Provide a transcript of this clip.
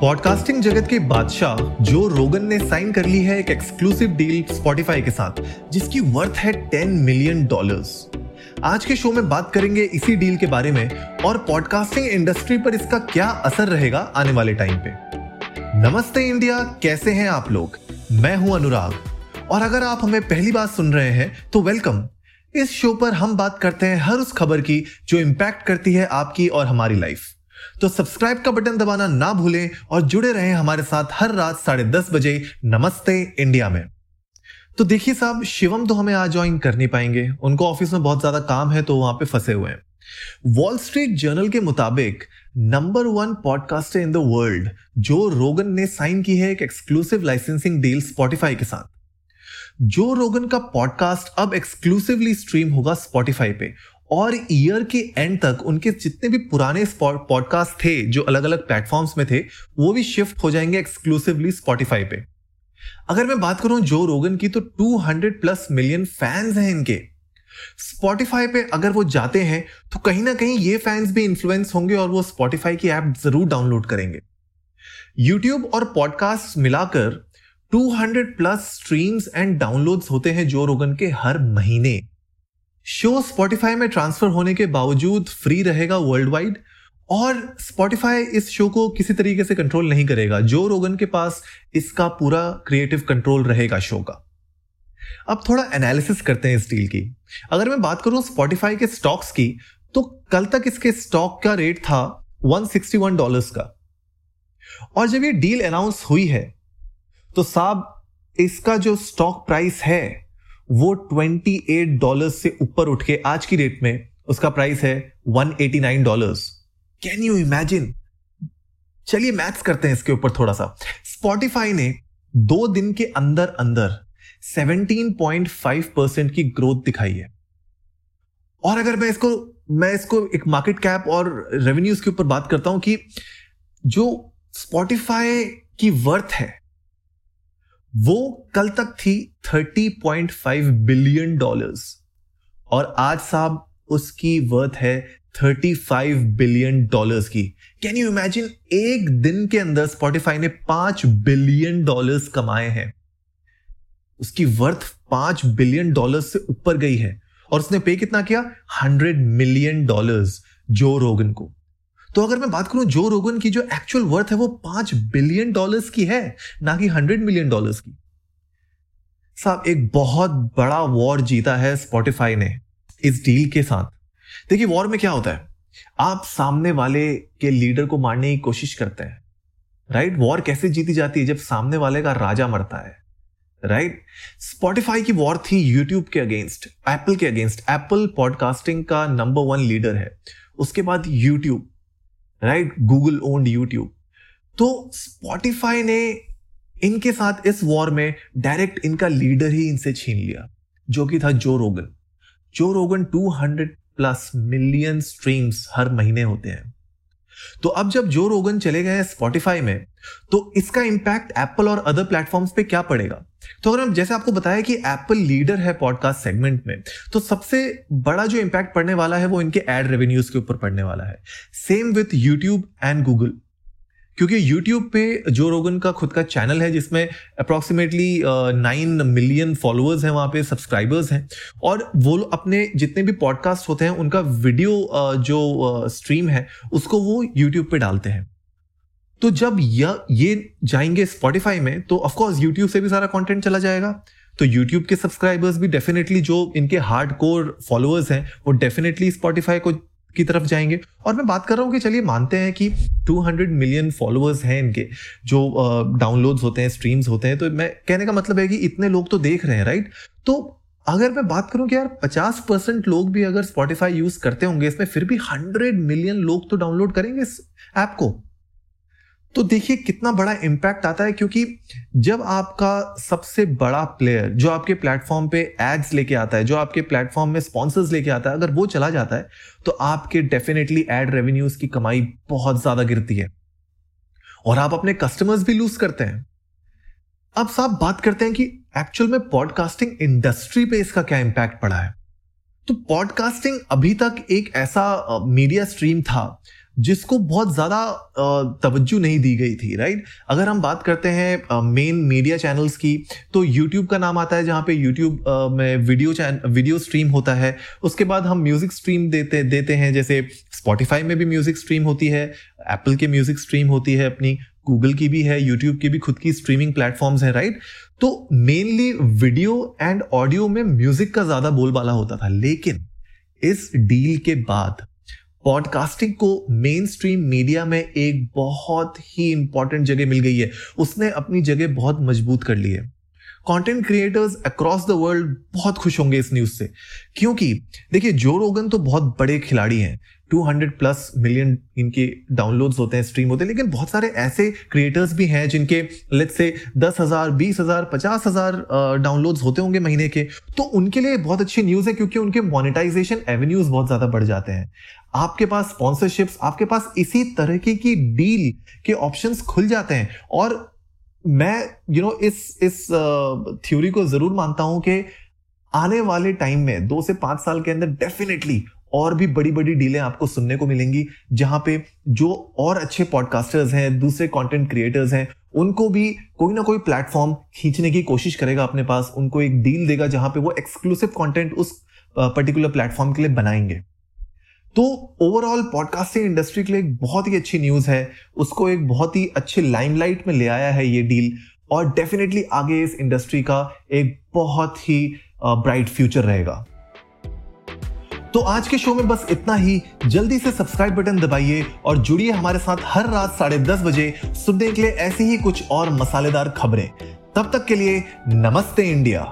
Podcasting जगत के बादशाह जो रोगन ने साइन कर ली है एक एक्सक्लूसिव डील स्पॉटिफाई के साथ, जिसकी वर्थ है 10 मिलियन डॉलर्स आज के शो में बात करेंगे इसी डील के बारे में और पॉडकास्टिंग इंडस्ट्री पर इसका क्या असर रहेगा आने वाले टाइम पे। नमस्ते इंडिया, कैसे हैं आप लोग? मैं हूँ अनुराग। और अगर आप हमें पहली बार सुन रहे हैं तो वेलकम इस शो पर हम बात करते हैं हर उस खबर की जो इंपैक्ट करती है आपकी और हमारी लाइफ तो सब्सक्राइब का बटन दबाना ना भूलें और जुड़े रहें हमारे साथ हर रात साढ़े दस बजे नमस्ते इंडिया में। तो देखिए साहब, शिवम तो हमें आज ज्वाइन कर नहीं पाएँगे। उनको ऑफ़िस में बहुत ज़्यादा काम है तो वहाँ पे फंसे हुए हैं। वॉल स्ट्रीट जर्नल के मुताबिक number one podcaster in the world Joe Rogan ने साइन की है एक एक्सक्लूसिव लाइसेंसिंग डील स्पॉटिफाई के साथ। जो रोगन का पॉडकास्ट अब एक्सक्लूसिवली स्ट्रीम होगा स्पॉटिफाई पे। और ईयर के एंड तक उनके जितने भी पुराने पॉडकास्ट थे, जो अलग अलग प्लेटफॉर्म्स में थे, वो भी शिफ्ट हो जाएँगे एक्सक्लूसिवली स्पॉटिफाई पे। अगर मैं बात करूँ जो रोगन की तो 200 प्लस मिलियन फैंस हैं इनके। स्पॉटिफाई पे अगर वो जाते हैं तो कहीं ना कहीं ये फैंस भी इन्फ्लुएंस होंगे और वो स्पॉटिफाई की ऐप ज़रूर डाउनलोड करेंगे। यूट्यूब और पॉडकास्ट मिलाकर 200 प्लस स्ट्रीम्स एंड डाउनलोड्स होते हैं जो रोगन के हर महीने। शो स्पॉटिफाई में ट्रांसफ़र होने के बावजूद फ्री रहेगा वर्ल्ड वाइड और स्पॉटिफाई इस शो को किसी तरीके से कंट्रोल नहीं करेगा। जो रोगन के पास इसका पूरा क्रिएटिव कंट्रोल रहेगा शो का। अब थोड़ा एनालिसिस करते हैं इस डील की। अगर मैं बात करूँ स्पॉटिफाई के स्टॉक्स की तो कल तक इसके स्टॉक का रेट था 161 डॉलर्स का। और जब ये डील अनाउंस हुई है तो साहब इसका जो स्टॉक प्राइस है वो 28 डॉलर से ऊपर उठ के आज की रेट में उसका प्राइस है 189 डॉलर्स कैन यू इमेजिन चलिए मैथ्स करते हैं इसके ऊपर थोड़ा सा। स्पॉटिफाई ने दो दिन के अंदर अंदर 17.5 परसेंट की ग्रोथ दिखाई है। और अगर मैं इसको मैं इसको एक मार्केट कैप और रेवेन्यूज के ऊपर बात करता हूँ कि जो स्पॉटिफाई की वर्थ है वो कल तक थी 30.5 बिलियन डॉलर्स। और आज साहब उसकी वर्थ है 35 बिलियन डॉलर्स की। कैन यू इमेजिन एक दिन के अंदर स्पॉटिफाई ने पाँच बिलियन डॉलर्स कमाए हैं। उसकी वर्थ पाँच बिलियन डॉलर्स से ऊपर गई है। और उसने पे कितना किया? हंड्रेड मिलियन डॉलर्स जो रोगन को। तो अगर मैं बात करूँ जो रोगन की जो एक्चुअल वर्थ है, वो पाँच बिलियन डॉलर्स की है, ना कि हंड्रेड मिलियन डॉलर्स की। साहब, एक बहुत बड़ा वॉर जीता है स्पॉटिफाई ने इस डील के साथ। देखिए वॉर में क्या होता है? आप सामने वाले के लीडर को मारने की कोशिश करते हैं राइट वॉर कैसे जीती जाती है? जब सामने वाले का राजा मरता है राइट स्पॉटिफाई की वॉर थी यूट्यूब के अगेंस्ट एप्पल के अगेंस्ट एप्पल पॉडकास्टिंग का नंबर वन लीडर है। उसके बाद YouTube right Google owned YouTube तो स्पॉटिफाई ने इनके साथ इस वॉर में डायरेक्ट इनका लीडर ही इनसे छीन लिया, जो कि था Joe Rogan Joe Rogan 200 plus million streams हर महीने होते हैं। तो अब जब जो रोगन चले गए स्पॉटिफाई में तो इसका इंपैक्ट एप्पल और अदर प्लेटफॉर्म्स पे क्या पड़ेगा? तो अगर हम, जैसे आपको बताया कि एप्पल लीडर है पॉडकास्ट सेगमेंट में तो सबसे बड़ा जो इंपैक्ट पड़ने वाला है वो इनके एड रेवेन्यूज के ऊपर पड़ने वाला है। Same with YouTube and Google क्योंकि यूट्यूब पे जो रोगन का खुद का चैनल है जिसमें अप्रोक्सीमेटली नाइन मिलियन फॉलोअर्स हैं वहाँ पे सब्सक्राइबर्स हैं। और वो अपने जितने भी पॉडकास्ट होते हैं उनका वीडियो uh, जो स्ट्रीम uh, है उसको वो यूट्यूब पे डालते हैं। तो जब यह ये जाएँगे स्पॉटिफाई में तो ऑफकोर्स यूट्यूब से भी सारा कॉन्टेंट चला जाएगा। तो यूट्यूब के सब्सक्राइबर्स भी डेफिनेटली जो इनके हार्ड कोर फॉलोअर्स हैं वो डेफिनेटली स्पॉटिफाई को की तरफ़ जाएँगे। और मैं बात कर रहा हूँ कि चलिए मानते हैं कि 200 मिलियन फॉलोअर्स हैं इनके, जो डाउनलोड्स होते हैं स्ट्रीम्स होते हैं तो मैं कहने का मतलब है कि इतने लोग तो देख रहे हैं राइट तो अगर मैं बात करूँ कि यार 50 परसेंट लोग भी अगर स्पॉटिफाई यूज़ करते होंगे, इसमें फिर भी 100 मिलियन लोग तो डाउनलोड करेंगे इस ऐप को? तो देखिए कितना बड़ा इंपैक्ट आता है क्योंकि जब आपका सबसे बड़ा प्लेयर जो आपके प्लेटफॉर्म पे एड्स लेके आता है, जो आपके प्लेटफॉर्म में स्पॉन्सर्स लेके आता है, अगर वो चला जाता है तो आपके डेफिनेटली एड रेवेन्यूज की कमाई बहुत ज़्यादा गिरती है। और आप अपने कस्टमर्स भी लूज करते हैं। अब साहब बात करते हैं कि एक्चुअल में पॉडकास्टिंग इंडस्ट्री पे इसका क्या इंपैक्ट पड़ा है? तो पॉडकास्टिंग अभी तक एक ऐसा मीडिया स्ट्रीम था जिसको बहुत ज़्यादा तवज्जो नहीं दी गई थी राइट अगर हम बात करते हैं मेन मीडिया चैनल्स की तो यूट्यूब का नाम आता है, जहाँ पे यूट्यूब में वीडियो चैन वीडियो स्ट्रीम होता है। उसके बाद हम म्यूज़िक स्ट्रीम देते देते हैं, जैसे स्पॉटिफाई में भी म्यूज़िक स्ट्रीम होती है एप्पल के म्यूज़िक स्ट्रीम होती है अपनी गूगल की भी है यूट्यूब की भी खुद की स्ट्रीमिंग प्लेटफॉर्म्स हैं राइट तो मेनली वीडियो एंड ऑडियो में म्यूज़िक का ज़्यादा बोलबाला होता था, लेकिन इस डील के बाद पॉडकास्टिंग को मेन स्ट्रीम मीडिया में एक बहुत ही इंपॉर्टेंट जगह मिल गई है। उसने अपनी जगह बहुत मज़बूत कर ली है। Content creators across the world बहुत खुश होंगे इस न्यूज़ से। क्योंकि, देखिए जो रोगन तो बहुत बड़े खिलाड़ी हैं। 200 प्लस मिलियन इनके डाउनलोड्स होते हैं स्ट्रीम होते हैं लेकिन बहुत सारे ऐसे क्रिएटर्स भी हैं जिनके लेट्स से दस हज़ार बीस हज़ार पचास हज़ार डाउनलोड्स होते होंगे महीने के। तो उनके लिए बहुत अच्छी न्यूज़ है क्योंकि उनके मोनिटाइजेशन एवेन्यूज बहुत ज़्यादा बढ़ जाते हैं। आपके पास स्पॉन्सरशिप्स आपके पास इसी तरह की डील के ऑप्शंस खुल जाते हैं। और मैं यू you नो know, इस इस थ्योरी को ज़रूर मानता हूँ कि आने वाले टाइम में दो से पाँच साल के अंदर डेफिनेटली और भी बड़ी बड़ी डीलें आपको सुनने को मिलेंगी, जहाँ पे जो और अच्छे पॉडकास्टर्स हैं, दूसरे कंटेंट क्रिएटर्स हैं, उनको भी कोई ना कोई प्लेटफॉर्म खींचने की कोशिश करेगा अपने पास। उनको एक डील देगा जहाँ पे वो एक्सक्लूसिव कंटेंट उस पर्टिकुलर प्लेटफॉर्म के लिए बनाएँगे। तो ओवरऑल पॉडकास्टिंग इंडस्ट्री के लिए एक बहुत ही अच्छी न्यूज़ है। उसको एक बहुत ही अच्छे लाइमलाइट में ले आया है ये डील और डेफिनेटली आगे इस इंडस्ट्री का एक बहुत ही ब्राइट फ्यूचर रहेगा। तो आज के शो में बस इतना ही। जल्दी से सब्सक्राइब बटन दबाइए और जुड़िए हमारे साथ हर रात साढ़े दस बजे सुनने के लिए ऐसी ही कुछ और मसालेदार खबरें। तब तक के लिए नमस्ते इंडिया।